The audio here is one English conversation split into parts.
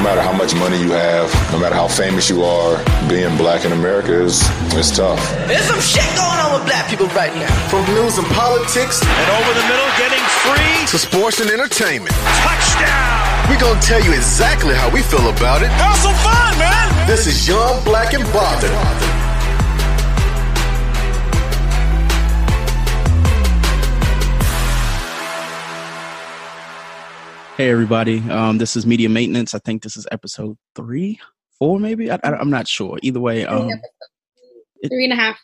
No matter how much money you have, no matter how famous you are, being black in America is it's tough. There's some shit going on with black people right now. From news and politics and over the middle getting free to sports and entertainment. Touchdown! We're gonna tell you exactly how we feel about it. Have some fun, man! This is Young Black and Bothered. Hey everybody, um, this is Media Maintenance. I think this is episode three, four, maybe. I, am not sure. Either way, um, it, three and a half.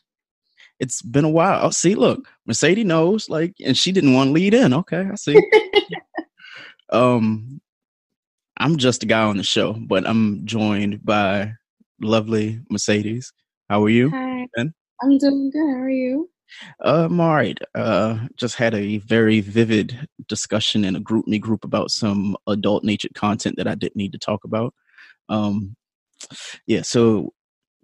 It's been a while. Oh, see, look, Mercedes knows, like, and she didn't want to lead in. Okay, I see. um, I'm just a guy on the show, but I'm joined by lovely Mercedes. How are you? Hi. Ben? I'm doing good. How are you? Uh, I'm all right. Uh, just had a very vivid discussion in a GroupMe group about some adult natured content that I didn't need to talk about. Um, yeah, so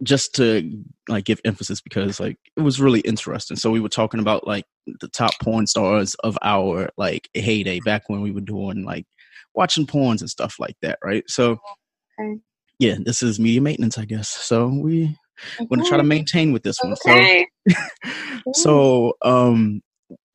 just to like give emphasis because like it was really interesting. So we were talking about like the top porn stars of our like heyday back when we were doing like watching porns and stuff like that, right? So okay. yeah, this is media maintenance, I guess. So we I'm going to try to maintain with this one. Okay. So, so um,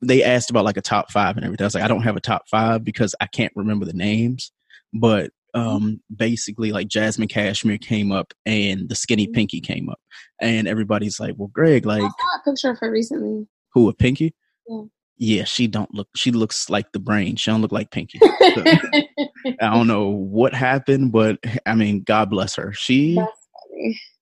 they asked about like a top five and everything. I was like, I don't have a top five because I can't remember the names. But mm-hmm. um, basically, like Jazmine Cashmere came up and the Skinny mm-hmm. Pinky came up, and everybody's like, "Well, Greg, like, I saw a picture of her recently. Who a Pinky? Yeah. Yeah, she don't look. She looks like the brain. She don't look like Pinky. So, I don't know what happened, but I mean, God bless her. She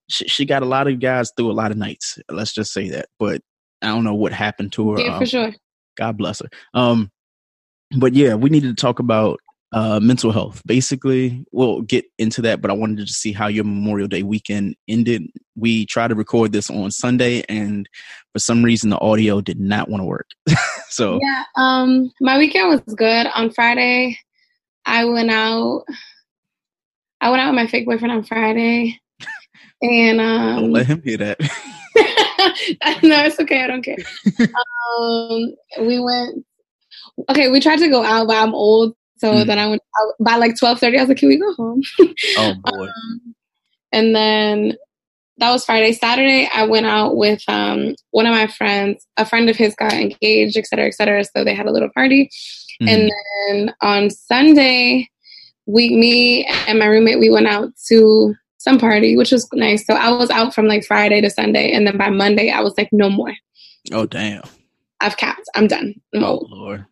she, she got a lot of guys through a lot of nights. Let's just say that. But I don't know what happened to her. Yeah, um, for sure. God bless her. Um, but yeah, we needed to talk about uh, mental health. Basically, we'll get into that, but I wanted to see how your Memorial Day weekend ended. We tried to record this on Sunday, and for some reason, the audio did not want to work. so yeah, um, my weekend was good. On Friday, I went out. I went out with my fake boyfriend on Friday. And um, don't let him hear that. no, it's okay. I don't care. um, we went. Okay, we tried to go out, but I'm old, so mm. then I went out by like twelve thirty. I was like, "Can we go home?" oh boy. Um, and then that was Friday. Saturday, I went out with um, one of my friends. A friend of his got engaged, et cetera, et cetera. So they had a little party. Mm. And then on Sunday, we, me and my roommate, we went out to some party, which was nice. So I was out from like Friday to Sunday, and then by Monday I was like, no more. Oh damn! I've capped. I'm done. I'm oh old. lord.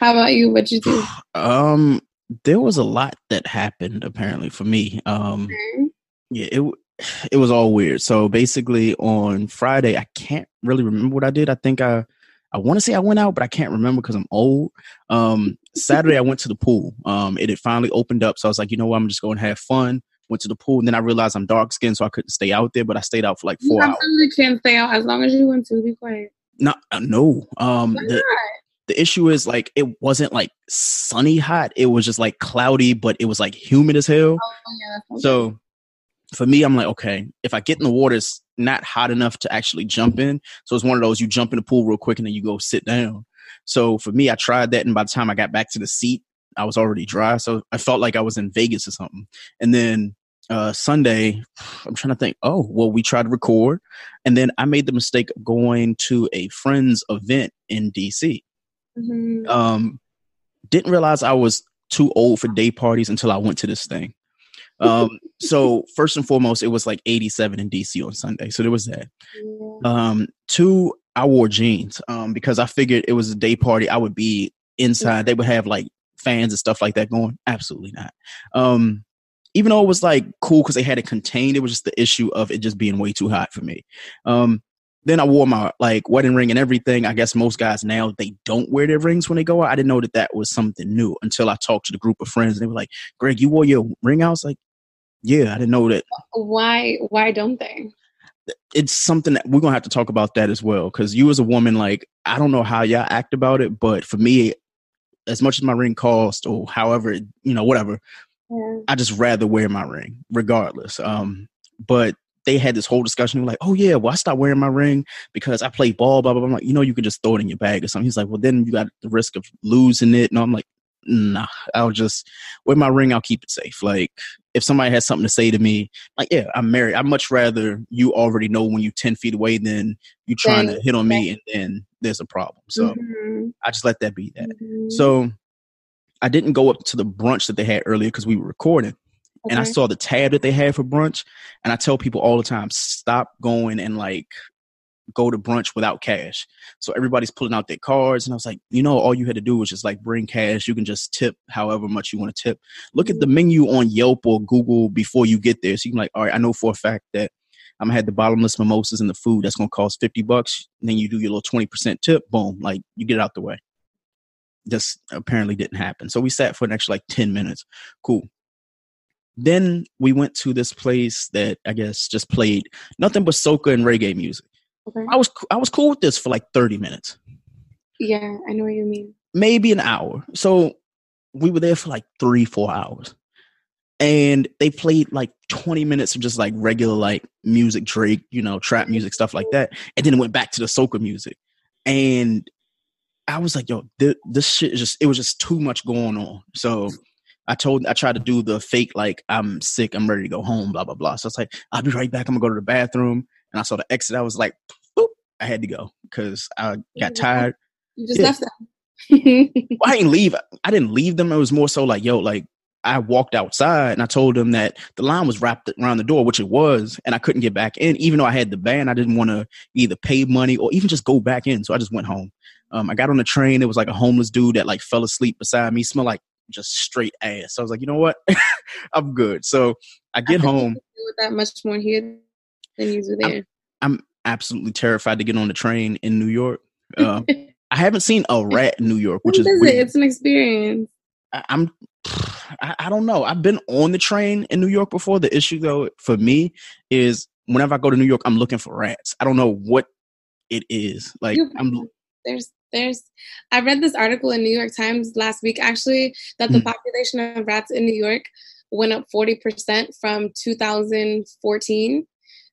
How about you? What'd you do? Um, there was a lot that happened apparently for me. Um, mm-hmm. yeah, it it was all weird. So basically, on Friday, I can't really remember what I did. I think I I want to say I went out, but I can't remember because I'm old. Um, Saturday, I went to the pool. Um, it had finally opened up, so I was like, you know what, I'm just going to have fun went to the pool, and then I realized I'm dark skinned, so I couldn't stay out there. But I stayed out for like four you absolutely hours. can stay out as long as you want to. Be quiet. No, uh, no. Um, the, the issue is like it wasn't like sunny hot. It was just like cloudy, but it was like humid as hell. Oh, yeah, okay. So for me, I'm like, okay, if I get in the water, it's not hot enough to actually jump in. So it's one of those you jump in the pool real quick and then you go sit down. So for me, I tried that, and by the time I got back to the seat, I was already dry. So I felt like I was in Vegas or something. And then uh, Sunday, I'm trying to think. Oh, well, we tried to record, and then I made the mistake of going to a friend's event in DC. Mhm. Um, didn't realize I was too old for day parties until I went to this thing. Um, so first and foremost, it was like 87 in DC on Sunday, so there was that. Um, two, I wore jeans um, because I figured it was a day party. I would be inside. They would have like fans and stuff like that going. Absolutely not. Um, even though it was like cool because they had it contained, it was just the issue of it just being way too hot for me. Um, then I wore my like wedding ring and everything. I guess most guys now they don't wear their rings when they go out. I didn't know that that was something new until I talked to the group of friends and they were like, "Greg, you wore your ring out?" I was like, "Yeah, I didn't know that." Why? Why don't they? it's something that we're gonna have to talk about that as well. Because you as a woman, like I don't know how y'all act about it, but for me, as much as my ring cost or however, you know, whatever, Yeah. I just rather wear my ring regardless. Um, but they had this whole discussion like, oh yeah, well I stopped wearing my ring because I play ball, blah blah. blah. I'm like, you know, you could just throw it in your bag or something. He's like, well then you got the risk of losing it. And I'm like, nah, I'll just wear my ring. I'll keep it safe. Like if somebody has something to say to me, like yeah, I'm married. I'd much rather you already know when you're ten feet away than you trying to hit on me and then there's a problem. So Mhm. I just let that be that. Mhm. So I didn't go up to the brunch that they had earlier because we were recording and I saw the tab that they had for brunch, and I tell people all the time, stop going and like go to brunch without cash. So everybody's pulling out their cards, and I was like, you know, all you had to do was just like bring cash. You can just tip however much you want to tip. Look at the mm-hmm. menu on Yelp or Google before you get there, so you can like, all right, I know for a fact that I'm gonna have the bottomless mimosas and the food that's gonna cost fifty bucks. And then you do your little twenty percent tip, boom, like you get it out the way. Just apparently didn't happen. So we sat for an extra like ten minutes. Cool then we went to this place that I guess just played nothing but soca and reggae music. Okay. I was I was cool with this for like 30 minutes, Yeah, I know what you mean. maybe an hour. So we were there for like 3 4 hours. And they played like 20 minutes of just like regular like music, Drake, you know, trap music, stuff like that. And then it went back to the soca music. And I was like, yo, th- this shit is just it was just too much going on. So I told I tried to do the fake like I'm sick, I'm ready to go home, blah blah blah. So it's like I'll be right back. I'm gonna go to the bathroom, and I saw the exit. I was like, boop, I had to go because I got tired. You just Yeah. left them. Well, I didn't leave. I didn't leave them. It was more so like, yo, like I walked outside and I told them that the line was wrapped around the door, which it was, and I couldn't get back in. Even though I had the band, I didn't want to either pay money or even just go back in. So I just went home. Um, I got on the train. It was like a homeless dude that like fell asleep beside me. Smelled like just straight ass. So I was like, you know what? I'm good. So I get home. That much more here than you do there. I'm absolutely terrified to get on the train in New York. Um, I haven't seen a rat in New York, which What is it? It's an experience. I- I'm I, I don't know. I've been on the train in New York before. The issue though for me is whenever I go to New York, I'm looking for rats. I don't know what it is. Like I'm There's there's I read this article in New York Times last week actually that the Hmm. population of rats in New York went up 40% from 2014.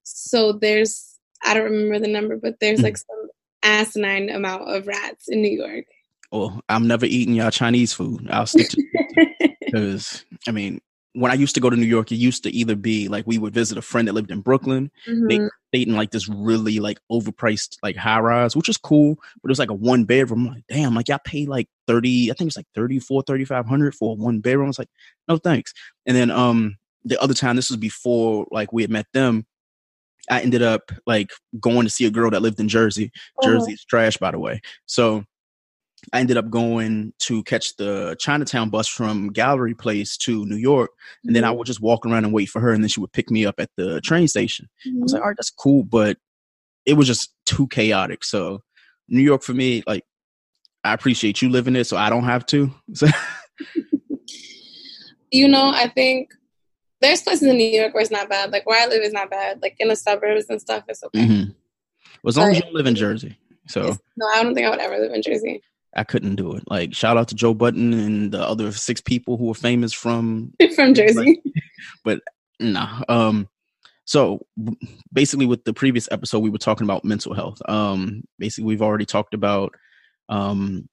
So there's I don't remember the number, but there's Hmm. like some asinine amount of rats in New York. well, I'm never eating y'all Chinese food. I'll stick to because I mean when I used to go to New York, it used to either be like we would visit a friend that lived in Brooklyn, they Mhm. stayed in like this really like overpriced like high rise, which is cool, but it was like a one bedroom. I'm like, damn, like y'all pay like 30, I think it's like 34, 3500 for a one bedroom. I was like, no thanks. And then um the other time, this was before like we had met them, I ended up like going to see a girl that lived in Jersey. Jersey is trash, by the way. So I ended up going to catch the Chinatown bus from Gallery Place to New York. And then I would just walk around and wait for her. And then she would pick me up at the train station. I was like, all right, that's cool. But it was just too chaotic. So New York for me, like, I appreciate you living there, so I don't have to. So, you know, I think there's places in New York where it's not bad. Like where I live is not bad. Like in the suburbs and stuff, it's okay. mhm. Well, as long as you don't live in Jersey. So No, I don't think I would ever live in Jersey. I couldn't do it. Like, shout out to Joe Budden and the other six people who are famous from From Jersey. but Nah. Um. So basically, with the previous episode, we were talking about mental health. Um. Basically, we've already talked about um,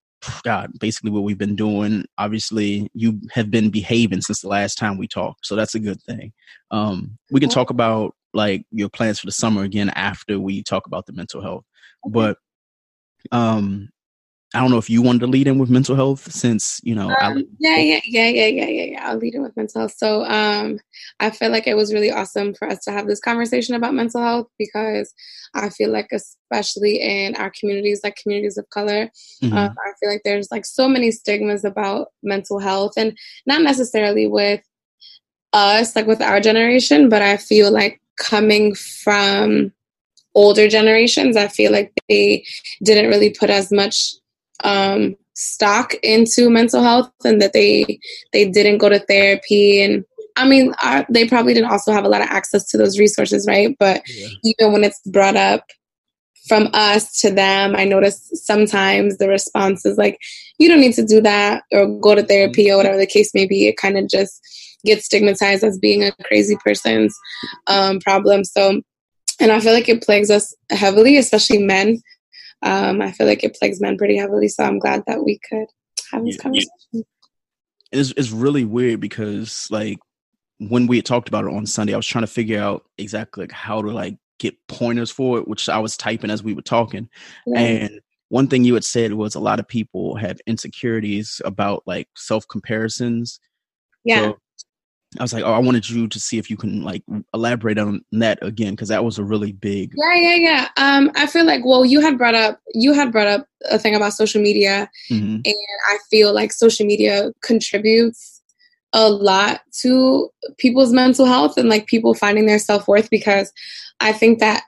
God, basically what we've been doing. Obviously, you have been behaving since the last time we talked, so that's a good thing. Um, we can talk about like your plans for the summer again after we talk about the mental health. But um, I don't know if you wanted to lead in with mental health since you know. Um, I, yeah, yeah, yeah, yeah, yeah, yeah, yeah. I'll lead in with mental health. So, um, I feel like it was really awesome for us to have this conversation about mental health because I feel like, especially in our communities, like communities of color, mm-hmm. um, I feel like there's like so many stigmas about mental health, and not necessarily with us, like with our generation, but I feel like coming from older generations, I feel like they didn't really put as much um, stock into mental health and that they they didn't go to therapy and I mean our, they probably didn't also have a lot of access to those resources, right? But yeah. even when it's brought up from us to them, I notice sometimes the response is like, "You don't need to do that," or "Go to therapy," or whatever the case may be. It kind of just gets stigmatized as being a crazy person's um, problem. So, and I feel like it plagues us heavily, especially men um, I feel like it plagues men pretty heavily. So I'm glad that we could have this yeah, conversation. Yeah. It's, it's really weird because like when we had talked about it on Sunday, I was trying to figure out exactly like how to like get pointers for it, which I was typing as we were talking. Yeah. And one thing you had said was a lot of people have insecurities about like self comparisons. Yeah. So I was like, oh, I wanted you to see if you can like elaborate on that again because that was a really big. Yeah, yeah, yeah. Um, I feel like well, you had brought up you had brought up a thing about social media, mm-hmm. and I feel like social media contributes a lot to people's mental health and like people finding their self worth because I think that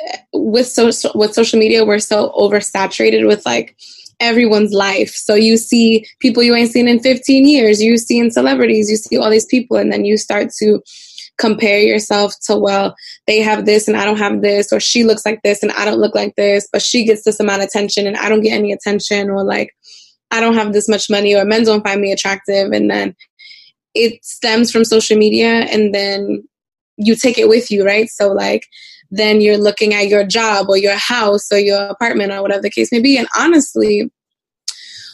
eh, with so with social media we're so oversaturated with like everyone's life. So you see people you ain't seen in 15 years, you see in celebrities, you see all these people, and then you start to compare yourself to, well, they have this and I don't have this, or she looks like this and I don't look like this, but she gets this amount of attention and I don't get any attention, or like, I don't have this much money, or men don't find me attractive. And then it stems from social media, and then you take it with you, right? So, like, then you're looking at your job or your house or your apartment or whatever the case may be. And honestly,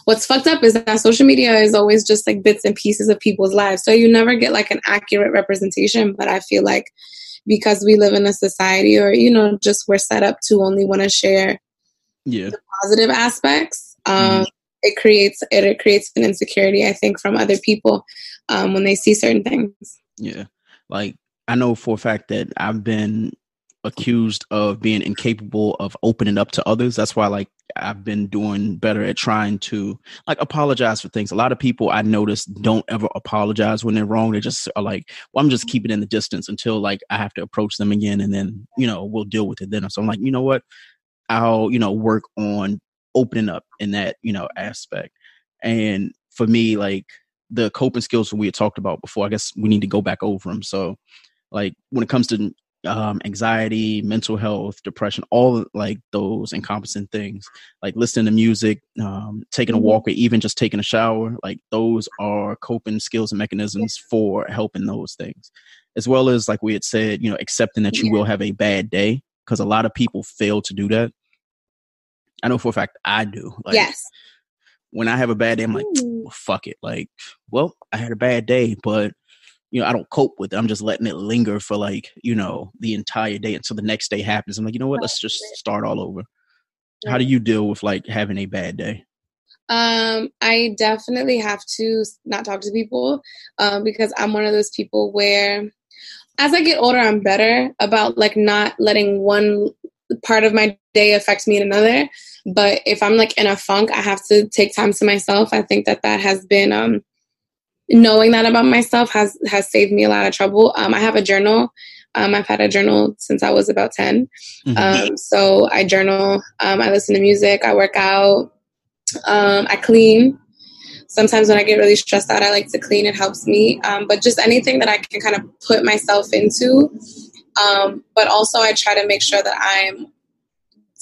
what's fucked up is that social media is always just like bits and pieces of people's lives. So you never get like an accurate representation. But I feel like because we live in a society or, you know, just we're set up to only want to share yeah. the positive aspects. Um, mm-hmm. It creates it, it creates an insecurity, I think, from other people um, when they see certain things. Yeah, like I know for a fact that I've been accused of being incapable of opening up to others. That's why like I've been doing better at trying to like apologize for things. A lot of people I notice don't ever apologize when they're wrong. They just are like, well, I'm just mm-hmm. keeping in the distance until like I have to approach them again and then, you know, we'll deal with it then. So I'm like, you know what? I'll, you know, work on opening up in that, you know, aspect. And for me, like the coping skills we had talked about before, I guess we need to go back over them. So like when it comes to um, anxiety, mental health, depression, all like those encompassing things, like listening to music, um, taking a mm-hmm. walk, or even just taking a shower, like those are coping skills and mechanisms for helping those things. As well as, like we had said, you know, accepting that you will have a bad day, because a lot of people fail to do that. I know for a fact I do. Like, yes. When I have a bad day, I'm like, well, fuck it. Like, well, I had a bad day, but you know, I don't cope with it. I'm just letting it linger for like, you know, the entire day until the next day happens. I'm like, you know what? Let's just start all over. How do you deal with like having a bad day? Um, I definitely have to not talk to people um, because I'm one of those people where, as I get older, I'm better about like not letting one part of my day affect me in another. But if I'm like in a funk, I have to take time to myself. I think that that has been um, knowing that about myself has has saved me a lot of trouble. Um, I have a journal. Um, I've had a journal since I was about 10. Mm-hmm. Um, so I journal. Um, I listen to music. I work out. Um, I clean. Sometimes when I get really stressed out, I like to clean. It helps me. Um, but just anything that I can kind of put myself into. but also, I try to make sure that I'm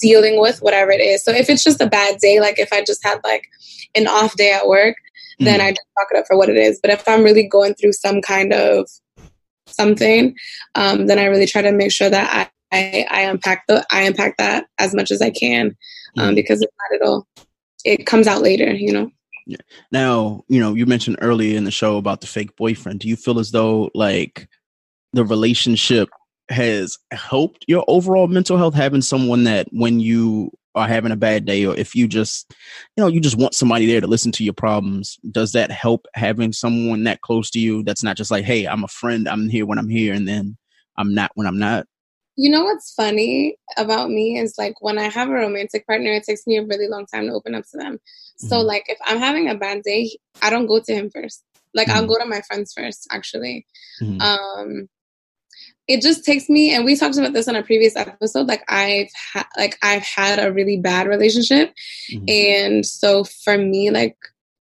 dealing with whatever it is. So if it's just a bad day, like if I just had like an off day at work, then mm-hmm. I just talk it up for what it is. But if I'm really going through some kind of something, um, then I really try to make sure that I, I unpack the I unpack that as much as I can um, because if not, it'll it comes out later. You know. Yeah. Now, you know, you mentioned earlier in the show about the fake boyfriend. Do you feel as though like the relationship has helped your overall mental health having someone that when you are having a bad day or if you just you know you just want somebody there to listen to your problems does that help having someone that close to you that's not just like hey i'm a friend i'm here when i'm here and then i'm not when i'm not you know what's funny about me is like when I have a romantic partner, it takes me a really long time to open up to them. Mm-hmm. So like if I'm having a bad day, I don't go to him first. Like mm-hmm. I'll go to my friends first, actually. Mm-hmm. Um it just takes me and we talked about this on a previous episode like i've had like i've had a really bad relationship. Mm-hmm. and so for me like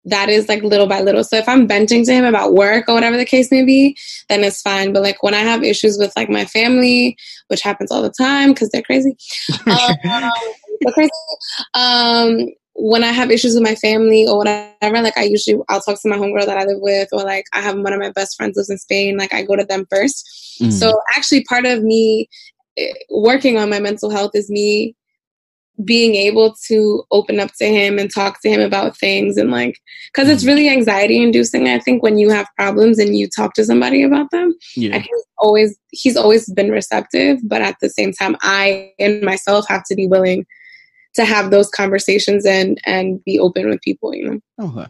that is like little by little. So if i'm venting to him about work or whatever the case may be then it's fine. But like when i have issues with like my family which happens all the time because they're crazy. Um, um when I have issues with my family or whatever, like I usually I'll talk to my homegirl that I live with, or like I have one of my best friends lives in Spain. Like I go to them 1st mm So actually, part of me eh, working on my mental health is me being able to open up to him and talk to him about things and like because it's mm. really anxiety inducing i think when you have problems and you talk to somebody about them yeah. and he's always he's always been receptive but at the same time i and myself have to be willing to have those conversations and and be open with people you know? Okay.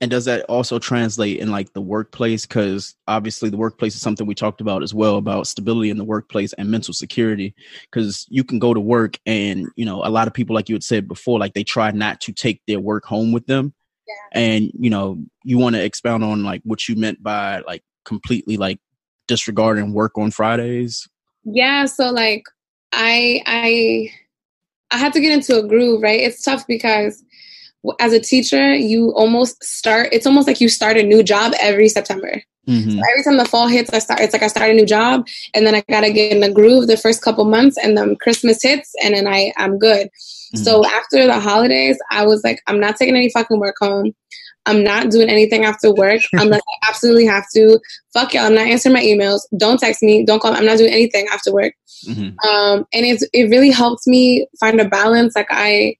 And does that also translate in like the workplace? Because obviously the workplace is something we talked about as well about stability in the workplace and mental security. Because you can go to work and you know a lot of people like you had said before like they try not to take their work home with them. Yeah. and you know you want to expound on like what you meant by like completely like disregarding work on fridays? Yeah so like i i I had to get into a groove, right? It's tough because as a teacher, you almost start. It's almost like you start a new job every September. Mm-hmm. So every time the fall hits, I start. It's like I start a new job, and then I gotta get in the groove the first couple months, and then Christmas hits, and then I I'm good. Mm-hmm. So after the holidays, I was like, I'm not taking any fucking work home. I'm not doing anything after work unless I absolutely have to. Fuck y'all. I'm not answering my emails. Don't text me. Don't call me. I'm not doing anything after work. Mm-hmm. Um, and it's, it really helped me find a balance. Like I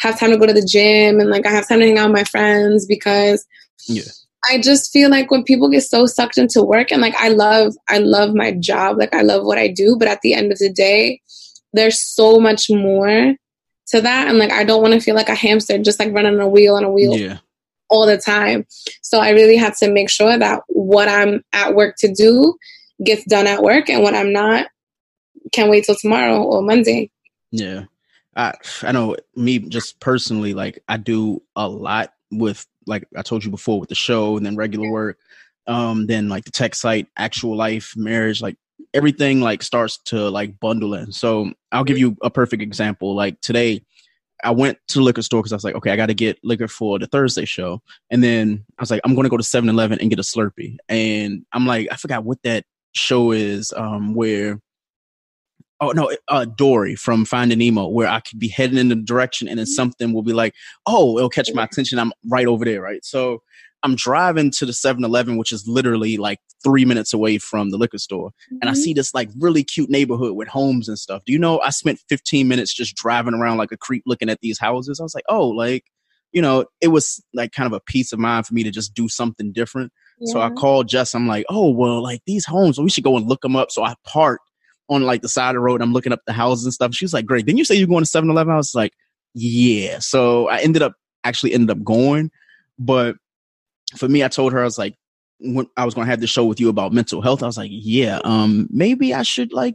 have time to go to the gym and like I have time to hang out with my friends because yeah. I just feel like when people get so sucked into work and like I love, I love my job. Like I love what I do. But at the end of the day, there's so much more to that. And like I don't want to feel like a hamster just like running a wheel on a wheel. Yeah all the time. So I really have to make sure that what I'm at work to do gets done at work and what I'm not can wait till tomorrow or Monday. Yeah. I I know me just personally like I do a lot with like I told you before with the show and then regular work um then like the tech site actual life marriage like everything like starts to like bundle in. So I'll give you a perfect example like today I went to the liquor store because I was like, okay, I got to get liquor for the Thursday show. And then I was like, I'm going to go to 7 Eleven and get a Slurpee. And I'm like, I forgot what that show is um, where, oh, no, uh, Dory from Finding Nemo, where I could be heading in the direction and then something will be like, oh, it'll catch my attention. I'm right over there, right? So I'm driving to the 7 Eleven, which is literally like three minutes away from the liquor store. Mm-hmm. And I mm-hmm. see this like really cute neighborhood with homes and stuff. Do you know I spent 15 minutes just driving around like a creep looking at these houses? I was like, oh, like, you know, it was like kind of a peace of mind for me to just do something different. Yeah. So I called Jess. I'm like, oh, well, like these homes, we should go and look them up. So I parked on like the side of the road. I'm looking up the houses and stuff. She was like, great. Then you say you're going to 7 Eleven? I was like, yeah. So I ended up actually ended up going. But for me, I told her I was like, when I was going to have this show with you about mental health, I was like, yeah, um, maybe I should like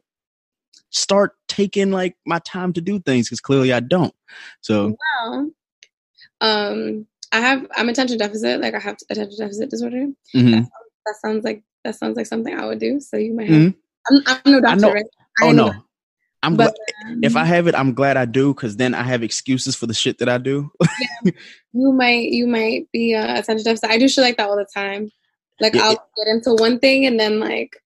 start taking like my time to do things because clearly I don't. So, well, um, I have I'm attention deficit, like I have attention deficit disorder. Mm-hmm. That, sounds, that, sounds, like that sounds like something I would do. So you might have. Mm-hmm. I'm, I'm, no doctor. Know, right? oh no. I'm but, glad if I have it, I'm glad I do because then I have excuses for the shit that I do. yeah, you might you might be uh, attention deficit. I do shit like that all the time. Like yeah, I'll get into one thing and then like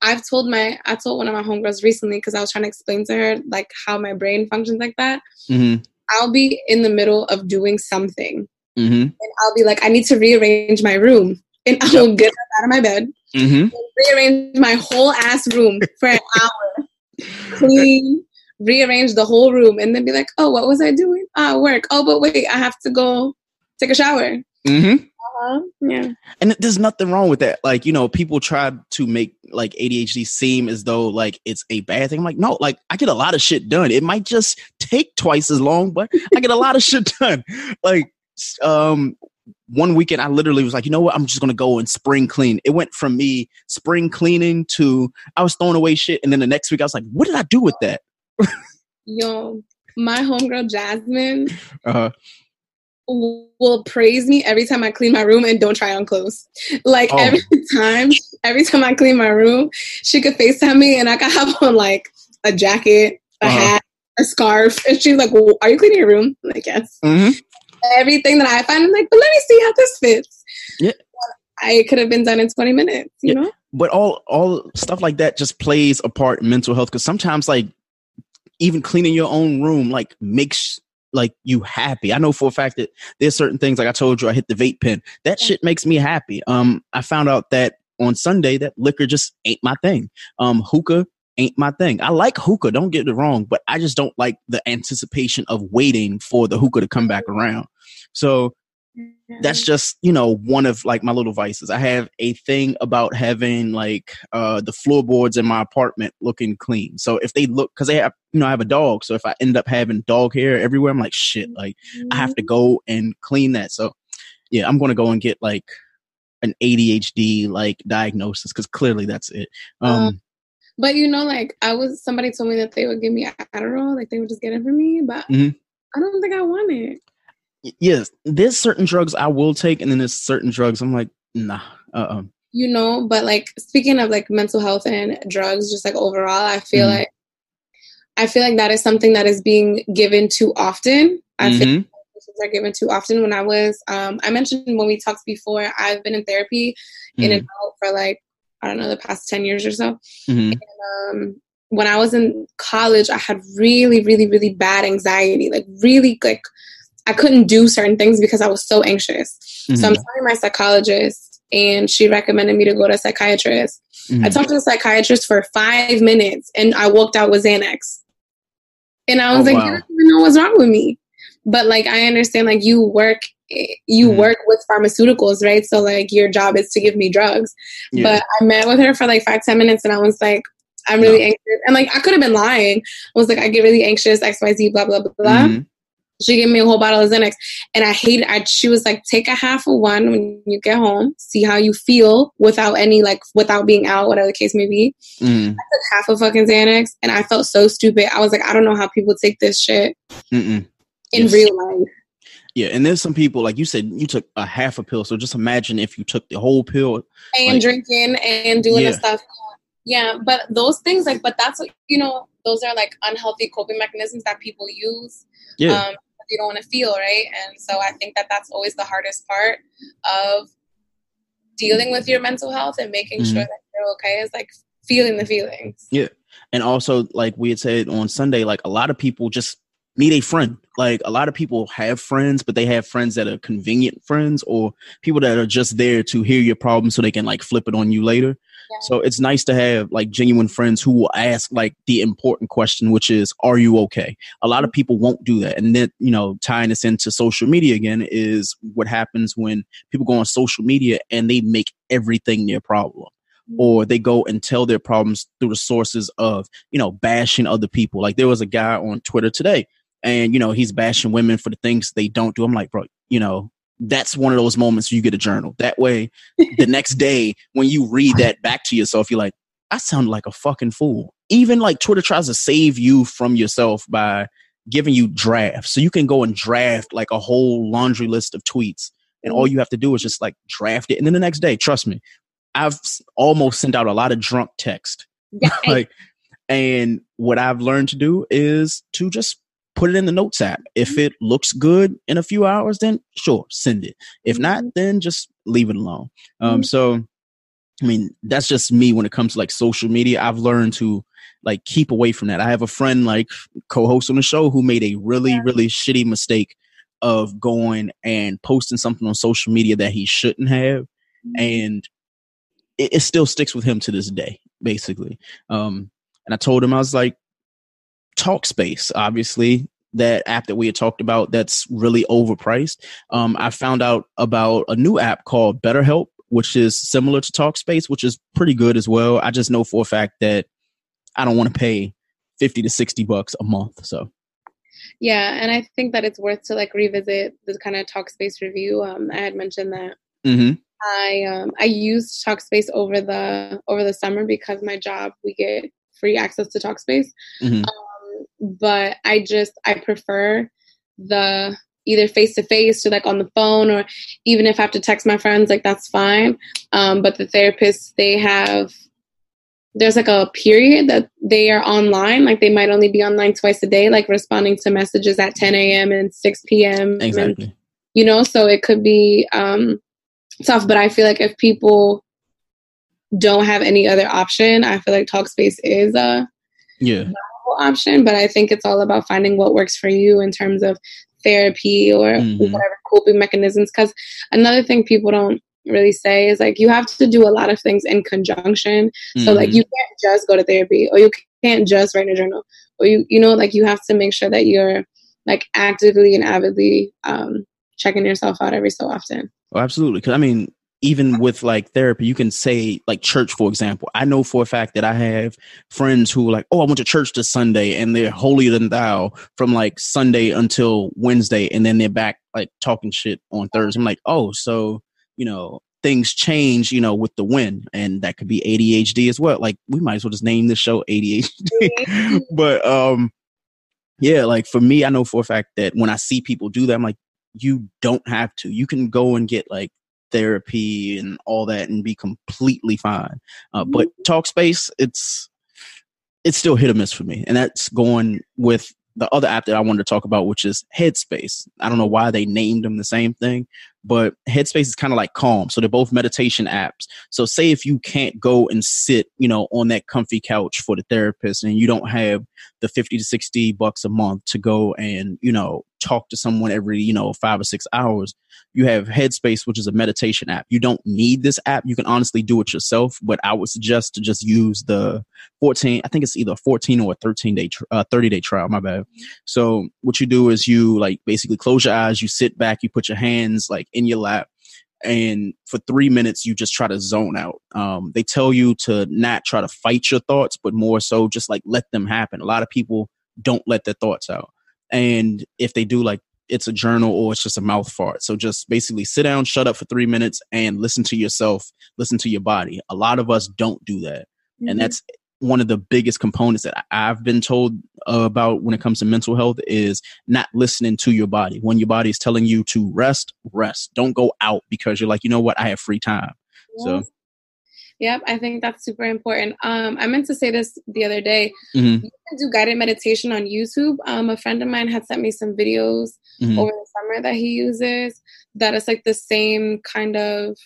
I've told my I told one of my homegirls recently because I was trying to explain to her like how my brain functions like that. Mm-hmm. I'll be in the middle of doing something, mm-hmm. and I'll be like, I need to rearrange my room, and I will get out of my bed, mm-hmm. rearrange my whole ass room for an hour clean, rearrange the whole room, and then be like, "Oh, what was I doing? Ah, work. Oh, but wait, I have to go take a shower." Mm-hmm. Uh-huh. Yeah. And there's nothing wrong with that. Like, you know, people try to make like ADHD seem as though like it's a bad thing. I'm like, no, like I get a lot of shit done. It might just take twice as long, but I get a lot of shit done. Like, um, one weekend I literally was like, you know what? I'm just gonna go and spring clean. It went from me spring cleaning to I was throwing away shit, and then the next week I was like, what did I do with that? Yo, my homegirl Jasmine Uh, will praise me every time I clean my room and don't try on clothes. Like Oh. every time, every time I clean my room, she could FaceTime me and I could have on like a jacket, a Uh-huh. hat, a scarf. And she's like, well, Are you cleaning your room? I'm like, Yes. mhm. Everything that I find, I'm like, But let me see how this fits. Yeah. I could have been done in 20 minutes, you Yeah. know? but all all stuff like that just plays a part in mental health because sometimes like even cleaning your own room like makes like you happy i know for a fact that there's certain things like i told you i hit the vape pen that shit makes me happy um i found out that on sunday that liquor just ain't my thing um hookah ain't my thing i like hookah don't get it wrong but i just don't like the anticipation of waiting for the hookah to come back around so that's just you know one of like my little vices. I have a thing about having like uh the floorboards in my apartment looking clean. So if they look because they have you know i have a dog. So if i end up having dog hair everywhere i'm like shit like i have to go and clean that. So yeah i'm gonna go and get like an adhd like diagnosis because clearly that's it. Um But you know, like I was somebody told me that they would give me Adderall, like they would just get it for me, but Mhm. I don't think I want it. Yes there's certain drugs i will take and then there's certain drugs i'm like nah uh-uh you know but like speaking of like mental health and drugs just like overall i feel Mhm. like i feel like that is something that is being given too often i feel Mhm. like are given too often when i was um i mentioned when we talked before i've been in therapy in and out for like i don't know the past 10 years or so Mhm. um when i was in college i had really really really bad anxiety like really like i couldn't do certain things because i was so anxious so i'm Mhm. telling my psychologist and she recommended me to go to a psychiatrist I Mhm. talked to the psychiatrist for five minutes and I walked out with Xanax. And I was Oh, like, wow. you don't even know what's wrong with me. But like, I understand, like, you work, you Mhm. work with pharmaceuticals, right? So, like, your job is to give me drugs. Yeah. But I met with her for like five, ten minutes and I was like, I'm really No. anxious. And like, I could have been lying. I was like, I get really anxious, XYZ, blah, blah, blah, blah. Mhm. She gave me a whole bottle of Xanax, and I hated. I she was like, "Take a half of one when you get home. See how you feel without any like without being out, whatever the case may be." Mm. I took half a fucking Xanax, and I felt so stupid. I was like, I don't know how people take this shit Mm-mm. in Yes. real life. Yeah, and there's some people like you said you took a half a pill. So just imagine if you took the whole pill. and Like- drinking and doing the stuff. Yeah, but those things like, but that's what you know. Those are like unhealthy coping mechanisms that people use. Yeah, Um, you don't want to feel right, and so I think that that's always the hardest part of dealing with your mental health and making Mhm. sure that you're okay is like feeling the feelings. Yeah, and also like we had said on Sunday, like a lot of people just need a friend. Like a lot of people have friends, but they have friends that are convenient friends or people that are just there to hear your problem so they can like flip it on you later. So it's nice to have like genuine friends who will ask like the important question, which is, "Are you okay?" A lot of mm-hmm. people won't do that, and then you know, tying this into social media again is what happens when people go on social media and they make everything their problem mm-hmm. or they go and tell their problems through the sources of you know bashing other people. Like there was a guy on twitter today and you know he's bashing women for the things they don't do. I'm like bro you know that's one of those moments you get a journal. That way the next day when you read that back to yourself you're like i sound like a fucking fool. Even like twitter tries to save you from yourself by giving you drafts. So you can go and draft like a whole laundry list of tweets and all you have to do is just like draft it and then the next day trust me i've almost sent out a lot of drunk text. Like and what i've learned to do is to just put it in the notes app. If it looks good in a few hours then sure send it. If not then just leave it alone. Um Mhm. so i mean that's just me when it comes to like social media. I've learned to like keep away from that. I have a friend like co-host on the show who made a really really shitty mistake of going and posting something on social media that he shouldn't have and it, it still sticks with him to this day basically. Um And I told him I was like, Talkspace, obviously that app that we had talked about that's really overpriced. Um, I found out about a new app called BetterHelp, which is similar to Talkspace, which is pretty good as well. I just know for a fact that I don't want to pay 50 to 60 bucks a month. So yeah, and I think that it's worth to like revisit the kind of Talkspace review. Um, I had mentioned that mm-hmm. I um, I used Talkspace over the over the summer because my job we get free access to Talkspace. Mhm. Um, but I just I prefer the either face to face or like on the phone or even if I have to text my friends like that's fine. Um, but the therapists they have there's like a period that they are online like they might only be online twice a day like responding to messages at 10 a.m and 6 p.m and exactly. you know so it could be um tough but i feel like if people don't have any other option i feel like talkspace is a Yeah. Option but i think it's all about finding what works for you in terms of therapy or Mhm. whatever coping mechanisms because another thing people don't really say is like you have to do a lot of things in conjunction so like Mhm. you can't just go to therapy or you can't just write in a journal or you you know like you have to make sure that you're like actively and avidly um checking yourself out every so often Oh, absolutely. Because I mean, even with like therapy, you can say like church, for example. I know for a fact that I have friends who like, oh, I went to church this Sunday, and they're holier than thou from like Sunday until Wednesday, and then they're back like talking shit on Thursday. I'm like, oh, so you know things change, you know, with the wind, and that could be ADHD as well. Like we might as well just name this show ADHD. but um, yeah, like for me, I know for a fact that when I see people do that, I'm like you don't have to. You can go and get like therapy and all that and be completely fine. Uh, but Talkspace, it's it's still hit or miss for me, and that's going with the other app that I wanted to talk about, which is Headspace. I don't know why they named them the same thing, but Headspace is kind of like Calm, so they're both meditation apps. So, say if you can't go and sit, you know, on that comfy couch for the therapist, and you don't have the fifty to sixty bucks a month to go and you know talk to someone every you know five or six hours you have headspace which is a meditation app. You don't need this app. You can honestly do it yourself but i would suggest to just use the 14 i think it's either 14 or a 13 day uh, 30 day trial my bad. So what you do is you like basically close your eyes you sit back you put your hands like in your lap and for three minutes you just try to zone out. Um, they tell you to not try to fight your thoughts but more so just like let them happen. A lot of people don't let their thoughts out and if they do like it's a journal or it's just a mouth fart so just basically sit down shut up for three minutes and listen to yourself listen to your body a lot of us don't do that and that's one of the biggest components that I've been told uh, about when it comes to mental health is not listening to your body. When your body is telling you to rest, rest. Don't go out because you're like, you know what, I have free time. So, Yep, I think that's super important. Um, I meant to say this the other day. mhm, You can do guided meditation on YouTube. Um, a friend of mine had sent me some videos mhm. over the summer that he uses. That is like the same kind of.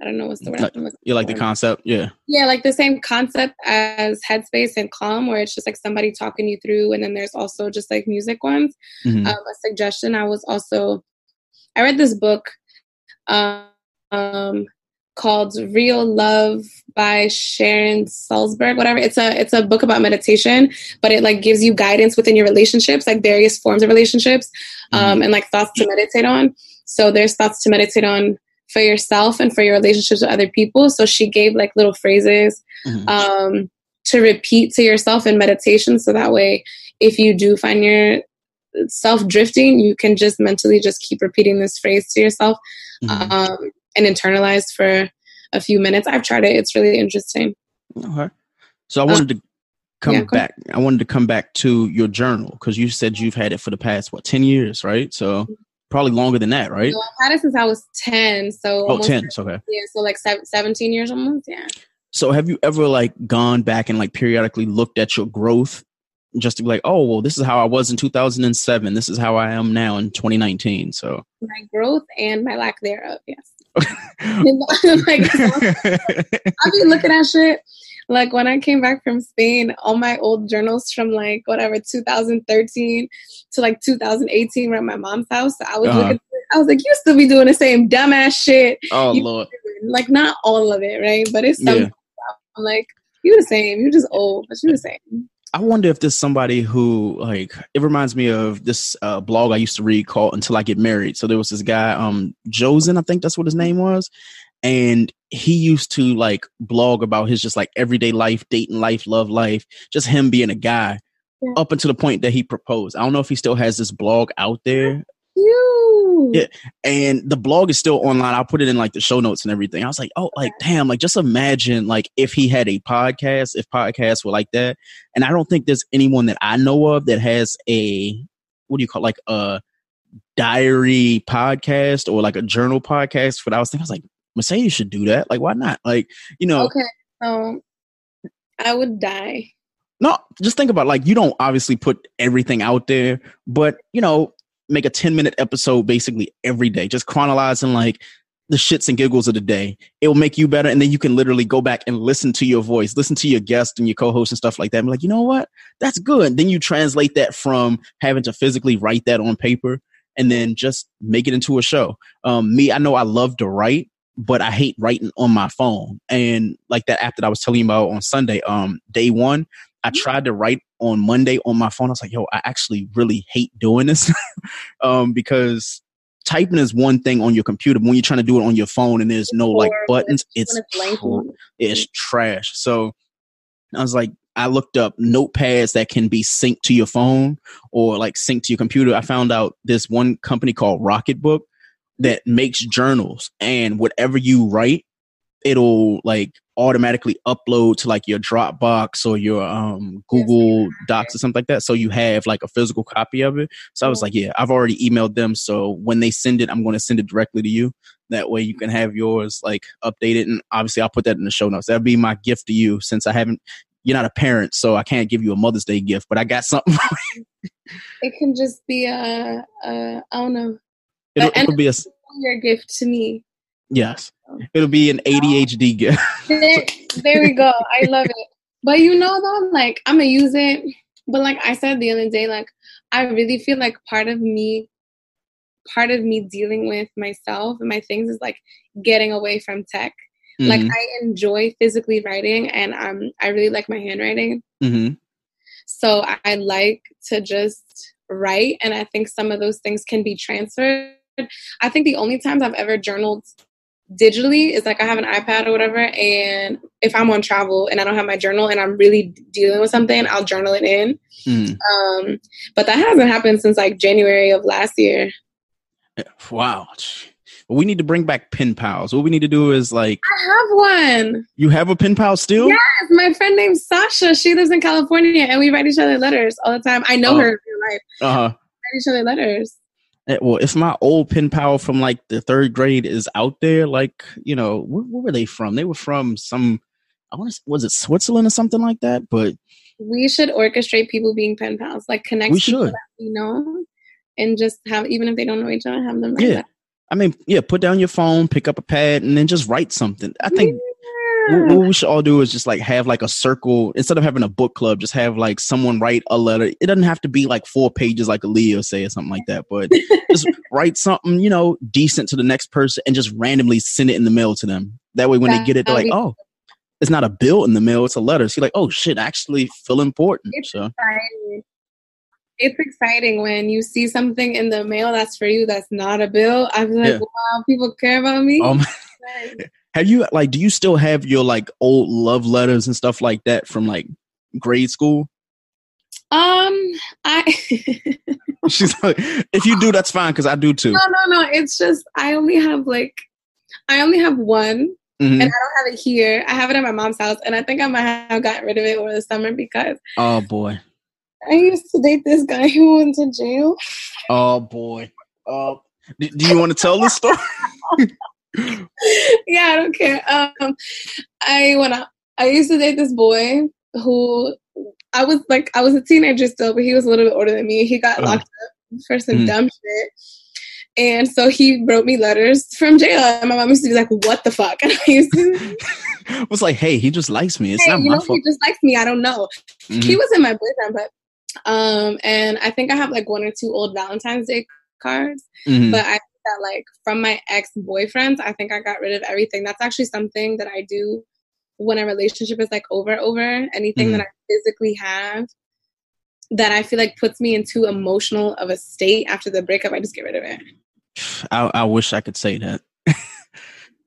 I don't know what's the word. Like- you like the concept, yeah. Yeah, like the same concept as Headspace and Calm, where it's just like somebody talking you through, and then there's also just like music ones. Mhm. Um, a suggestion I was also, I read this book um, um, called Real Love by Sharon Salzberg. Whatever. It's a it's a book about meditation, but it like gives you guidance within your relationships, like various forms of relationships, um, and like thoughts to meditate on. So there's thoughts to meditate on for yourself and for your relationships with other people. So she gave like little phrases Mhm. um, to repeat to yourself in meditation. So that way, if you do find yourself drifting, you can just mentally just keep repeating this phrase to yourself Mhm. um, and internalize for a few minutes. I've tried it; it's really interesting. Okay. So I wanted to come yeah, back. I wanted to come back to your journal because you said you've had it for the past what ten years, right? So probably longer than that, right? So I've had it since I was ten, so Oh, 10. So, okay. yeah, so like sev- seventeen years almost. Yeah. So have you ever like gone back and like periodically looked at your growth just to be like, oh, well, this is how I was in 2007. This is how I am now in 2019. So My growth and my lack thereof. Yes. like, I be looking at shit. Like when I came back from Spain, all my old journals from like whatever 2013 to like 2018 were at my mom's house. So I was Uh-huh. looking. I was like, you still be doing the same dumbass shit. oh You- Lord. Like not all of it, right? But it's some. Yeah. I'm like, You the same. You just old, but you the same. I wonder if there's somebody who like it reminds me of this uh, blog I used to read called Until I Get Married. So there was this guy, um, Josen, I think that's what his name was, and he used to like blog about his just like everyday life, dating life, love life, just him being a guy Yeah. up until the point that he proposed. I don't know if he still has this blog out there. Yeah. And the blog is still online. I'll put it in like the show notes and everything. I was like, oh, like, damn, like just imagine like if he had a podcast, if podcasts were like that. And I don't think there's anyone that I know of that has a what do you call it, like a diary podcast or like a journal podcast. But I was thinking, I was like, Mercedes should do that. Like, why not? Like, you know, Okay. So I would die. no, just think about like you don't obviously put everything out there, but you know, make a 10 minute episode basically every day, just chronologizing like the shits and giggles of the day. It will make you better. And then you can literally go back and listen to your voice, listen to your guest and your co-host and stuff like that. And be like, you know what? That's good. Then you translate that from having to physically write that on paper and then just make it into a show. Um, me, I know I love to write, but I hate writing on my phone. And like that app that I was telling you about on Sunday, um, day one, I tried to write on Monday on my phone. I was like, yo, I actually really hate doing this um, because typing is one thing on your computer. But when you're trying to do it on your phone and there's no like buttons, it's it's it's trash. So I was like, I looked up notepads that can be synced to your phone or like synced to your computer. I found out this one company called Rocketbook that makes journals and whatever you write, it'll like automatically upload to like your Dropbox or your um Google Docs or something like that. So you have like a physical copy of it. So I was like, yeah, I've already emailed them. So when they send it, I'm going to send it directly to you. That way you can have yours like updated. And obviously I'll put that in the show notes. That'll be my gift to you since I haven't, you're not a parent, so I can't give you a Mother's Day gift, but I got something. It can just be a, a I don't know, it'll, it'll be a, your gift to me. Yes, it'll be an ADHD gift. There, there we go. I love it. But you know though, like I'm gonna use it. But like I said the other day, like I really feel like part of me, part of me dealing with myself and my things is like getting away from tech. Like Mhm, I enjoy physically writing, and um, I really like my handwriting. mhm. So I like to just write, and I think some of those things can be transferred. I think the only times I've ever journaled digitally is like I have an iPad or whatever, and if I'm on travel and I don't have my journal and I'm really dealing with something, I'll journal it in. Mhm. Um, but that hasn't happened since like January of last year. Wow. We need to bring back pen pals. What we need to do is like, I have one. you have a pen pal still? Yes, my friend named Sasha. She lives in California, and we write each other letters all the time. I know Oh. her in real life. Uh huh. Write each other letters. Eh, Well, if my old pen pal from like the third grade is out there, like you know, where, where were they from? They were from some, I want to, was it Switzerland or something like that? But We should orchestrate people being pen pals, like connect We people should. that we know, and just have even if they don't know each other, have them write yeah, that. I mean, yeah, put down your phone, pick up a pad, and then just write something. I think. What, what we should all do is just like have like a circle instead of having a book club. Just have like someone write a letter. It doesn't have to be like four pages, like Leo say or something like that. But just write something, you know, decent to the next person, and just randomly send it in the mail to them. That way, when they get it, they're like, be- "Oh, it's not a bill in the mail; it's a letter." So you're like, "Oh shit, I actually feel important." It's So exciting. It's exciting when you see something in the mail that's for you that's not a bill. I'm like, Yeah. wow, people care about me. um, have you like? Do you still have your like old love letters and stuff like that from like grade school? um, I She's like, if you do, that's fine because I do too. no, no, no. It's just I only have like I only have one, Mhm. and I don't have it here. I have it at my mom's house, and I think I might have gotten rid of it over the summer because Oh boy. I used to date this guy who went to jail. Oh boy. Oh, do, do you want to tell this story? yeah, I don't care. Um, I went out. I used to date this boy who I was like, I was a teenager still, but he was a little bit older than me. He got Uh-huh. locked up for some Mhm. dumb shit. And so he wrote me letters from jail. And my mom used to be like, what the fuck? And I used to It was like, hey, he just likes me. It's hey, not you my know, fault. he just likes me. I don't know. Mhm. He wasn't my boyfriend, but um, and I think I have like one or two old Valentine's Day cards. Mhm. But I that like from my ex boyfriends, I think I got rid of everything. That's actually something that I do when a relationship is like over over anything Mhm. that I physically have that I feel like puts me into emotional of a state after the breakup, I just get rid of it. I, I wish I could say that.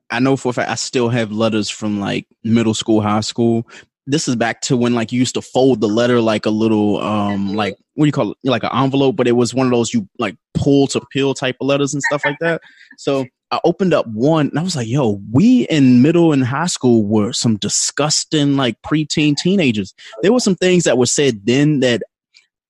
I know for a fact I still have letters from like middle school, high school. This is back to when like you used to fold the letter like a little um like what do you call it like an envelope, but it was one of those you like pull to peel type of letters and stuff like that. So I opened up one and I was like, yo, we in middle and high school were some disgusting like preteen teenagers. There were some things that were said then that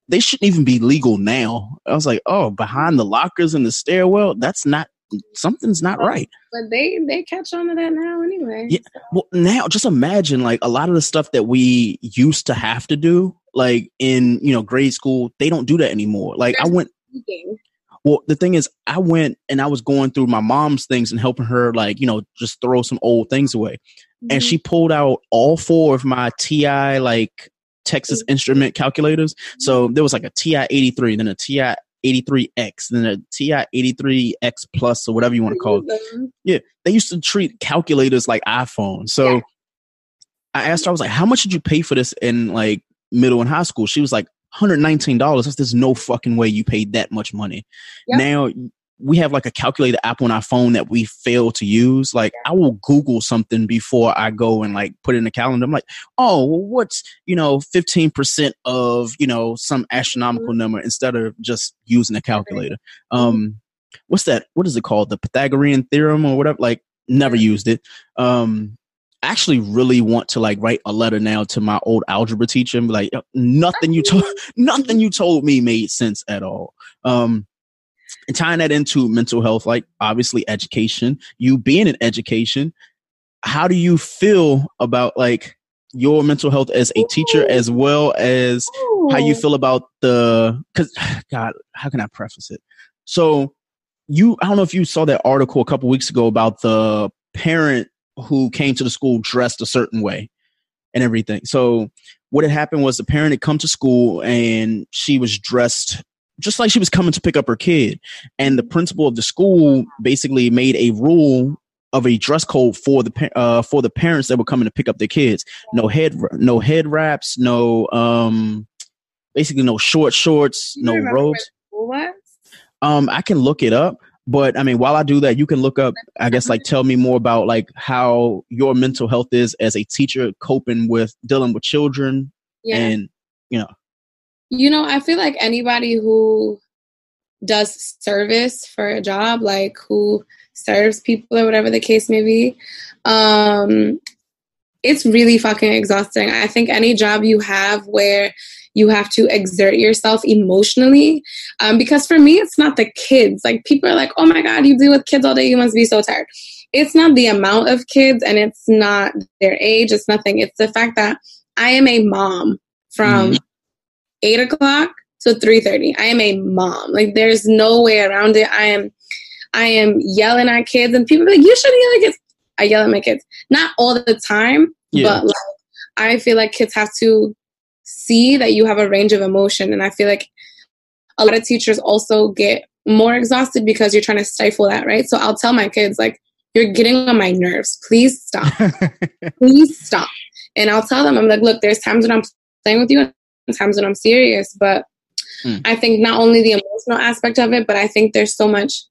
they shouldn't even be legal now. I was like, oh, behind the lockers in the stairwell, that's not something's not right. But they they catch on to that now anyway. Yeah. Well, now just imagine like a lot of the stuff that we used to have to do, like in you know grade school, they don't do that anymore. Like I went. Speaking. Well, the thing is, I went and I was going through my mom's things and helping her, like you know, just throw some old things away. And Mhm. she pulled out all four of my TI like Texas Instrument calculators. So there was like a TI 83, then a TI 83X, then a TI 83X Plus, or whatever you want to call it. Yeah, They used to treat calculators like iPhones. So Yeah. I asked her, I was like, how much did you pay for this in like middle and high school? She was like, $119. That's- There's no fucking way you paid that much money. Yep. Now we have like a calculator app on our phone that we fail to use. Like I will Google something before I go and like put it in the calendar. I'm like, oh, well, what's you know, 15% of you know some astronomical number instead of just using a calculator. Um, what's that? What is it called? The Pythagorean theorem or whatever. Like never used it. Um, I actually really want to like write a letter now to my old algebra teacher and be like, nothing you told, nothing you told me made sense at all. Um, and tying that into mental health, like obviously education, you being in education, how do you feel about like your mental health as a teacher as well as how you feel about the because god how can i preface it? So you i don't know if you saw that article a couple weeks ago about the parent who came to the school dressed a certain way and everything. So what had happened was the parent had come to school and she was dressed just like she was coming to pick up her kid. And the principal of the school basically made a rule of a dress code for the uh, for the parents that were coming to pick up their kids. No head no head wraps no um basically no short shorts no robes. um i can look it up but i mean while i do that you can look up i guess like tell me more about like how your mental health is as a teacher coping with dealing with children Yeah. and you know You know, I feel like anybody who does service for a job, like who serves people or whatever the case may be, um, it's really fucking exhausting. I think any job you have where you have to exert yourself emotionally, um, because for me, it's not the kids. Like people are like, oh my God, you deal with kids all day, you must be so tired. It's not the amount of kids and it's not their age, it's nothing. It's the fact that I am a mom from eight o'clock to three thirty. I am a mom. Like there's no way around it. I am I am yelling at kids and people are like, you shouldn't yell at kids. I yell at my kids. Not all the time, Yeah. but like I feel like kids have to see that you have a range of emotion. And I feel like a lot of teachers also get more exhausted because you're trying to stifle that, right? So I'll tell my kids, like, you're getting on my nerves. Please stop. Please stop. And I'll tell them, I'm like, look, there's times when I'm playing with you and times when I'm serious. But Mm. I think not only the emotional aspect of it, but I think there's so much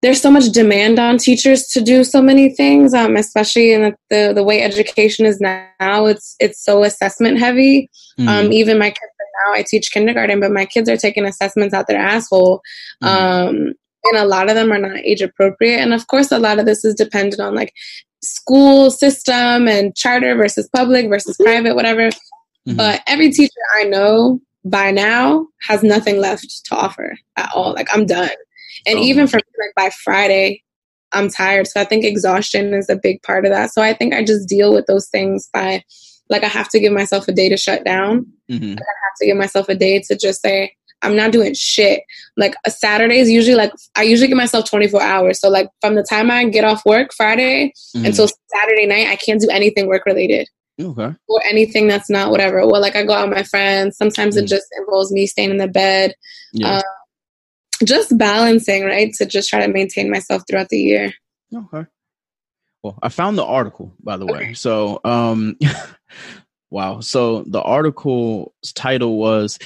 there's so much demand on teachers to do so many things, um, especially in the, the, the way education is now. It's it's so assessment heavy. Mhm. Um, even my kids are now, I teach kindergarten, but my kids are taking assessments out their asshole. Mhm. Um, and a lot of them are not age appropriate. And of course, a lot of this is dependent on like school system and charter versus public versus private, whatever. Mhm. But every teacher I know by now has nothing left to offer at all. Like I'm done. And Oh. even for me, like by Friday, I'm tired. So I think exhaustion is a big part of that. So I think I just deal with those things by like I have to give myself a day to shut down. Mhm. I have to give myself a day to just say, I'm not doing shit. Like a Saturday is usually like I usually give myself 24 hours. So like from the time I get off work Friday Mhm. until Saturday night, I can't do anything work related okay or anything that's not whatever. Well, like I go out with my friends. Sometimes it Mm. just involves me staying in the bed. yeah Um, Just balancing, right? To just try to maintain myself throughout the year. Okay. Well, I found the article, by the way. So, um, wow. So the article's title was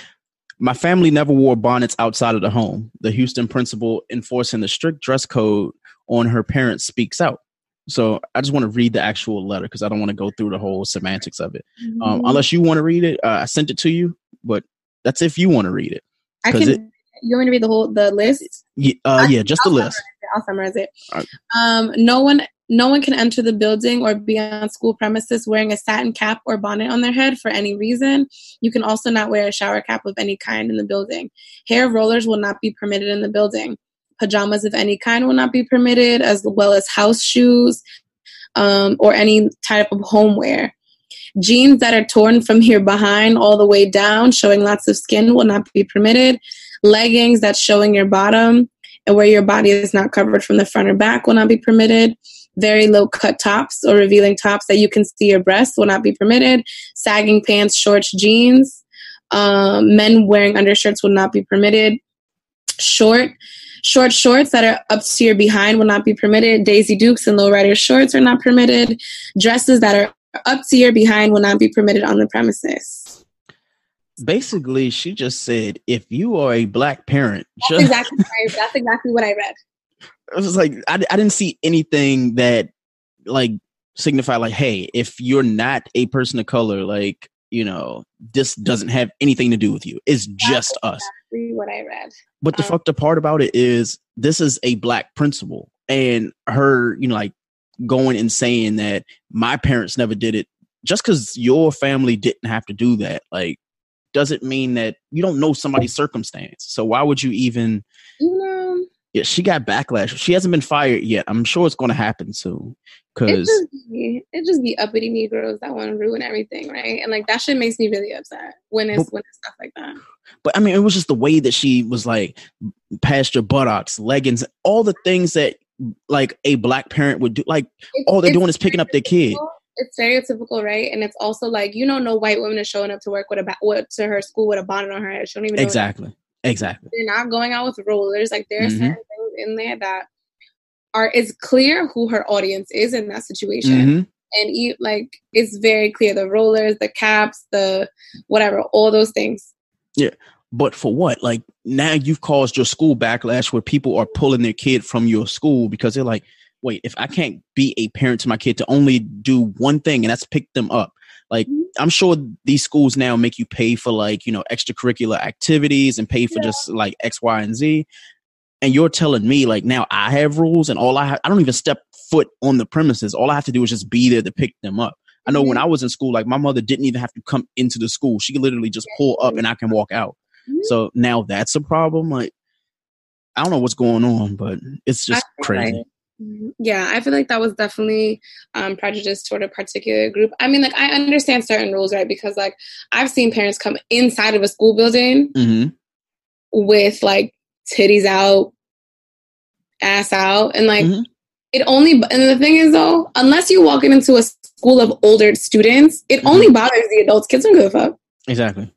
"My family never wore bonnets outside of the home." The Houston principal enforcing the strict dress code on her parents speaks out. So I just want to read the actual letter because I don't want to go through the whole semantics of it. Um, Mhm. unless you want to read it, uh, I sent it to you, but that's if you want to read it. I can. it- you want me to read the whole the list? Yeah, uh, yeah, just the I'll list. I'll summarize it. Alright. Um, no one, no one can enter the building or be on school premises wearing a satin cap or bonnet on their head for any reason. You can also not wear a shower cap of any kind in the building. Hair rollers will not be permitted in the building. Pajamas of any kind will not be permitted, as well as house shoes um, or any type of homeware. Jeans that are torn from here behind all the way down, showing lots of skin, will not be permitted. Leggings that's showing your bottom and where your body is not covered from the front or back will not be permitted. Very low cut tops or revealing tops that you can see your breasts will not be permitted. Sagging pants, shorts, jeans. Um, men wearing undershirts will not be permitted. Short, short shorts that are up to your behind will not be permitted. Daisy Dukes and lowrider shorts are not permitted. Dresses that are up to your behind will not be permitted on the premises. Basically, she just said, if you are a black parent, That's just, exactly what I, that's exactly what I read. it was like I, I didn't see anything that like signify like, hey, if you're not a person of color, like you know, this doesn't have anything to do with you. It's just us. Exactly what I read. But the Um, fucked up part about it is this is a black principal, and her, you know, like going and saying that my parents never did it. Just because your family didn't have to do that, like, doesn't mean that you don't know somebody's circumstance. So why would you even? You know, Yeah, she got backlash. She hasn't been fired yet. I'm sure it's going to happen soon. It Because just be it just be uppity Negroes that want to ruin everything, right? And like that shit makes me really upset when it's But- when it's stuff like that. But I mean, it was just the way that she was like, past your buttocks, leggings, all the things that like a black parent would do. Like It's- all they're doing is picking up their kid. It's stereotypical, right? And it's also like you know, no white woman is showing up to work with a ba- with, to her school with a bonnet on her head. She don't even know Exactly. Exactly. they're not going out with rollers. Like there are Mhm. certain things in there that are it's clear who her audience is in that situation. Mhm. And e- like it's very clear the rollers, the caps, the whatever, all those things. Yeah. But for what? Like now you've caused your school backlash where people are pulling their kid from your school because they're like, wait, if I can't be a parent to my kid to only do one thing and that's pick them up. Like Mhm. I'm sure these schools now make you pay for like, you know, extracurricular activities and pay for just like X, Y, and Z. And you're telling me like now I have rules and all I have, I don't even step foot on the premises. All I have to do is just be there to pick them up. I know when I was in school, like my mother didn't even have to come into the school. She could literally just pull up and I can walk out. Mhm. So now that's a problem. Like I don't know what's going on, but it's just crazy. like- Mhm. yeah, I feel like that was definitely um, prejudice toward a particular group. I mean, like I understand certain rules, right? Because like I've seen parents come inside of a school building hmm with like titties out, ass out, and like Mhm. it only. And the thing is, though, unless you're walking into a school of older students, it Mhm. only bothers the adults. Kids don't give a fuck. Exactly.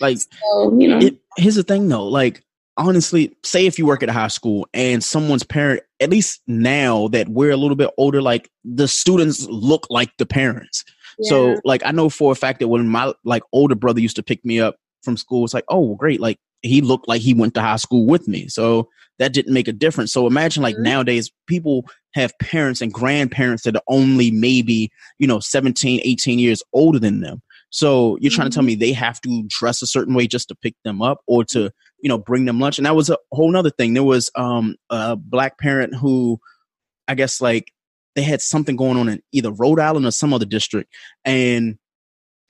Like So you know, it, here's the thing though like honestly say if you work at a high school and someone's parent at least now that we're a little bit older like the students look like the parents so like i know for a fact that when my like older brother used to pick me up from school it's like oh great like he looked like he went to high school with me so that didn't make a difference so imagine like Mhm. nowadays people have parents and grandparents that are only maybe you know 17 18 years older than them so you're trying to tell me they have to dress a certain way just to pick them up or to, you know, bring them lunch. And that was a whole nother thing. There was um a black parent who I guess like they had something going on in either Rhode Island or some other district. And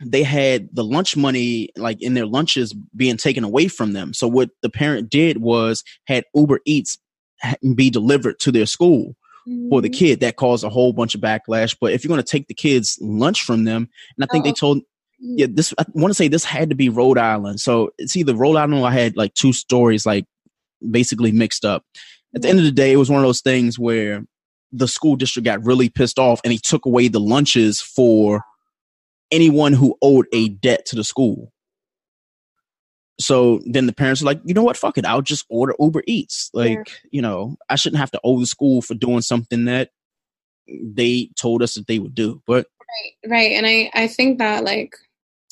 they had the lunch money like in their lunches being taken away from them. So what the parent did was had Uber Eats be delivered to their school for the Mhm. kid that caused a whole bunch of backlash but if you're going to take the kids lunch from them and i think they Oh. told yeah this i want to say this had to be rhode island so it's either rhode island i had like two stories like basically mixed up at the end of the day it was one of those things where the school district got really pissed off and he took away the lunches for anyone who owed a debt to the school so then the parents are like you know what fuck it i'll just order uber eats like you know i shouldn't have to owe the school for doing something that they told us that they would do. But right, right, and I I think that like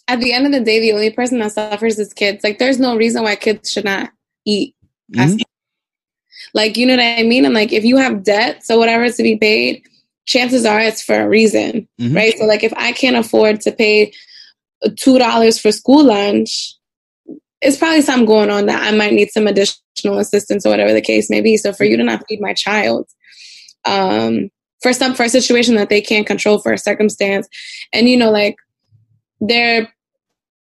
at the end of the day, the only person that suffers is kids. Like, there's no reason why kids should not eat. Mhm. Like, you know what I mean? And like, if you have debt, so whatever is to be paid, chances are it's for a reason, Mhm. right? So, like, if I can't afford to pay two dollars for school lunch, it's probably something going on that I might need some additional assistance or whatever the case may be. So, for you to not feed my child, um, for some for a situation that they can't control for a circumstance, and you know, like there,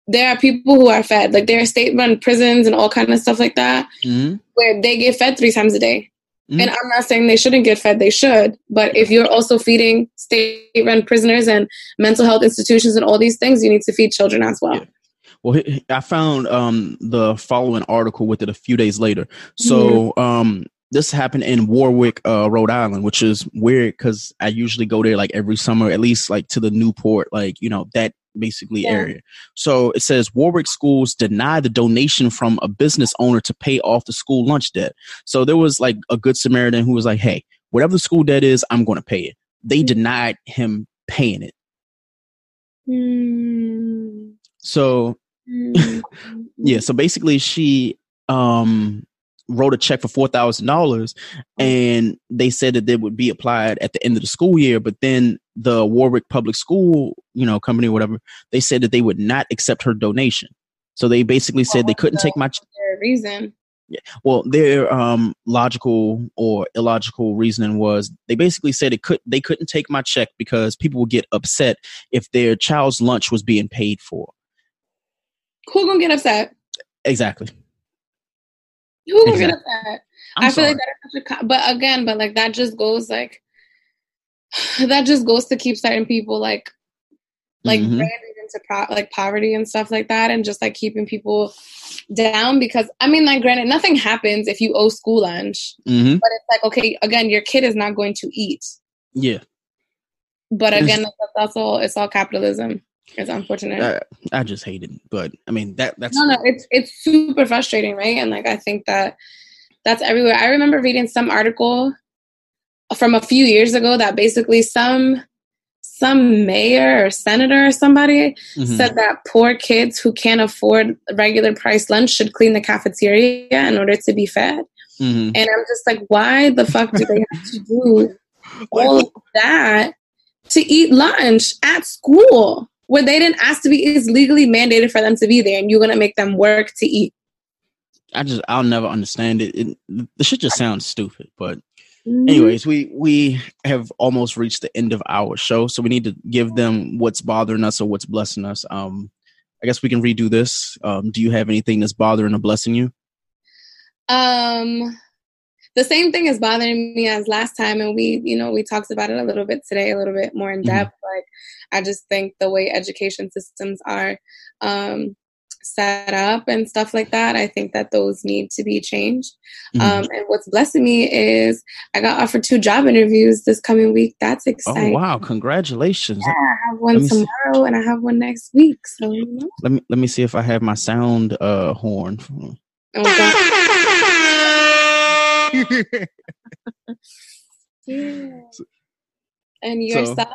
there are people who are fed, like there are state-run prisons and all kind of stuff like that Mhm. where they get fed three times a day. Mhm. And I'm not saying they shouldn't get fed, they should. But if you're also feeding state run prisoners and mental health institutions and all these things, you need to feed children as well. Yeah. Well, I found um, the following article with it a few days later. So um, this happened in Warwick, uh, Rhode Island, which is weird because I usually go there like every summer, at least like to the Newport, like you know that basically Yeah. area. So it says Warwick schools deny the donation from a business owner to pay off the school lunch debt. So there was like a good Samaritan who was like, "Hey, whatever the school debt is, I'm going to pay it." They denied him paying it. Mm. So Mm. yeah so basically she um wrote a check for four thousand dollars and they said that they would be applied at the end of the school year but then the warwick public school you know company or whatever they said that they would not accept her donation so they basically said they couldn't take my ch- reason. well their um logical or illogical reasoning was they basically said it could they couldn't take my check because people would get upset if their child's lunch was being paid for Who gonna get upset? exactly Who Exactly. get upset? I'm I feel sorry. like that is such a, but again, but like that just goes like that just goes to keep certain people like like Mhm. branded into pro- like poverty and stuff like that, and just like keeping people down because I mean, like, granted, nothing happens if you owe school lunch, hmm but it's like okay, again, your kid is not going to eat, yeah but again, that's, that's all. It's all capitalism. It's unfortunate. I, I just hate it, but I mean that that's no, no, it's it's super frustrating, right? And like I think that that's everywhere. I remember reading some article from a few years ago that basically some some mayor or senator or somebody Mhm. said that poor kids who can't afford regular price lunch should clean the cafeteria in order to be fed. Mhm. And I'm just like, why the fuck do they have to do all of that to eat lunch at school where they didn't ask to be? It's legally mandated for them to be there, and you're gonna make them work to eat. I just I'll never understand it. it. The shit just sounds stupid. But Mm-hmm. anyways, we we have almost reached the end of our show, so we need to give them what's bothering us or what's blessing us. Um, I guess we can redo this. Um, do you have anything that's bothering or blessing you? Um, the same thing is bothering me as last time, and we, you know, we talked about it a little bit today, a little bit more in Mhm. depth. Like, I just think the way education systems are um, set up and stuff like that, I think that those need to be changed. Mhm. Um, and what's blessing me is I got offered two job interviews this coming week. That's oh exciting. wow! Congratulations. Yeah, I have one me see. tomorrow and I have one next week. So, you know. Let me let me see if I have my sound uh horn. Oh, And So- yourself?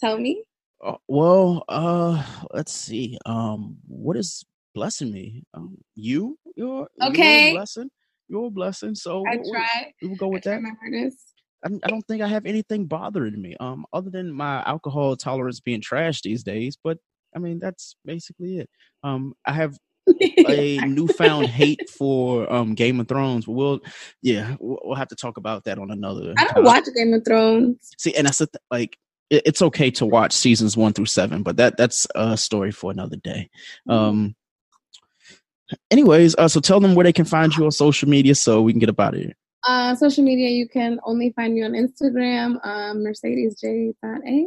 Tell me. Uh, well, uh, let's see. Um, what is blessing me? Um, you, you're Okay. a blessing. You're blessing. So I we- we- try. we will go with I that. I, I don't think I have anything bothering me. Um, other than my alcohol tolerance being trash these days. But I mean, that's basically it. Um, I have a newfound hate for um Game of Thrones. We'll, yeah, we'll, we'll have to talk about that on another. I don't time. watch Game of Thrones. See, and that's the th- like it, it's okay to watch seasons one through seven, but that that's a story for another day. Um. Anyways, uh, so tell them where they can find you on social media so we can get up out of here. Uh, social media, you can only find me on Instagram, um, Mercedes J. A.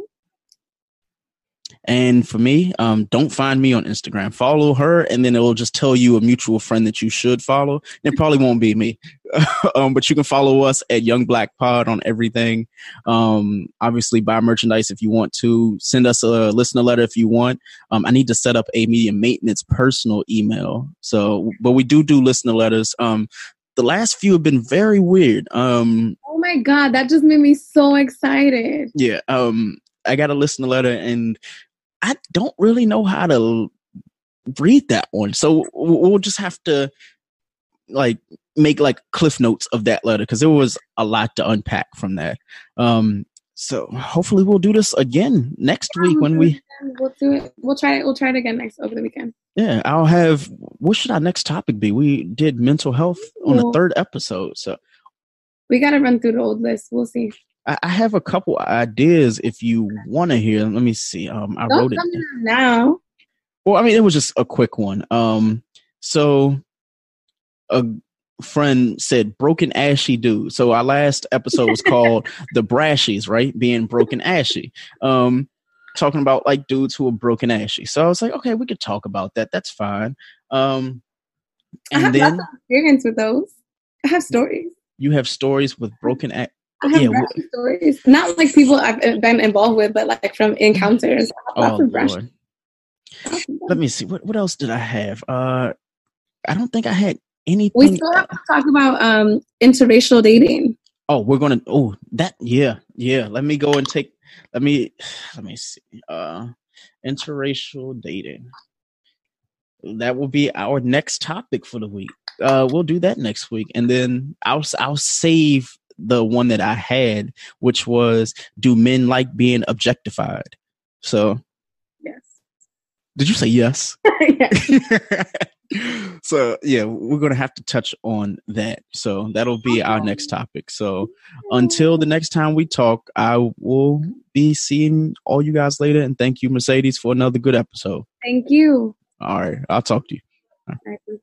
And for me, um, don't find me on Instagram. Follow her, and then it'll just tell you a mutual friend that you should follow. And it probably won't be me, um, but you can follow us at Young Black Pod on everything. Um, obviously, buy merchandise if you want to. Send us a listener letter if you want. Um, I need to set up a media maintenance personal email. So, but we do do listener letters. Um, the last few have been very weird. Um, Oh my god, that just made me so excited. Yeah, um, I got to listen to the letter, and I don't really know how to read that one, so we'll we'll just have to like make like cliff notes of that letter because there was a lot to unpack from that. Um, so hopefully we'll do this again next week when we we'll do it. We'll try it. We'll try it again next over the weekend. yeah I'll have what should our next topic be? We did mental health on the third episode, so We got to run through the old list. We'll see. I, I have a couple ideas if you want to hear. Let me see. Um, I Don't wrote it. tell me that now. Well, I mean, it was just a quick one. Um, so a friend said broken ashy dude. So our last episode was called the Brashies, right? Being broken ashy. Um, talking about like dudes who are broken ashy. So I was like, okay, we could talk about that. That's fine. Um, I have and then lots of experience with those. I have stories. you have stories with broken a- I have Yeah, stories. Not like people I've been involved with, but like from encounters. Oh Lord. Let me see. What what else did I have? Uh, I don't think I had anything. We still have to talk about um interracial dating. Oh, we're gonna. Oh, that. Yeah, yeah. Let me go and take. Let me. Let me see. Uh, interracial dating. That will be our next topic for the week. Uh, we'll do that next week, and then I'll I'll save the one that I had, which was do men like being objectified? So, Yes. did you say yes? yes. so yeah, we're gonna have to touch on that. So that'll be our next topic. So until the next time we talk, I will be seeing all you guys later. And thank you, Mercedes, for another good episode. Thank you. All right, I'll talk to you.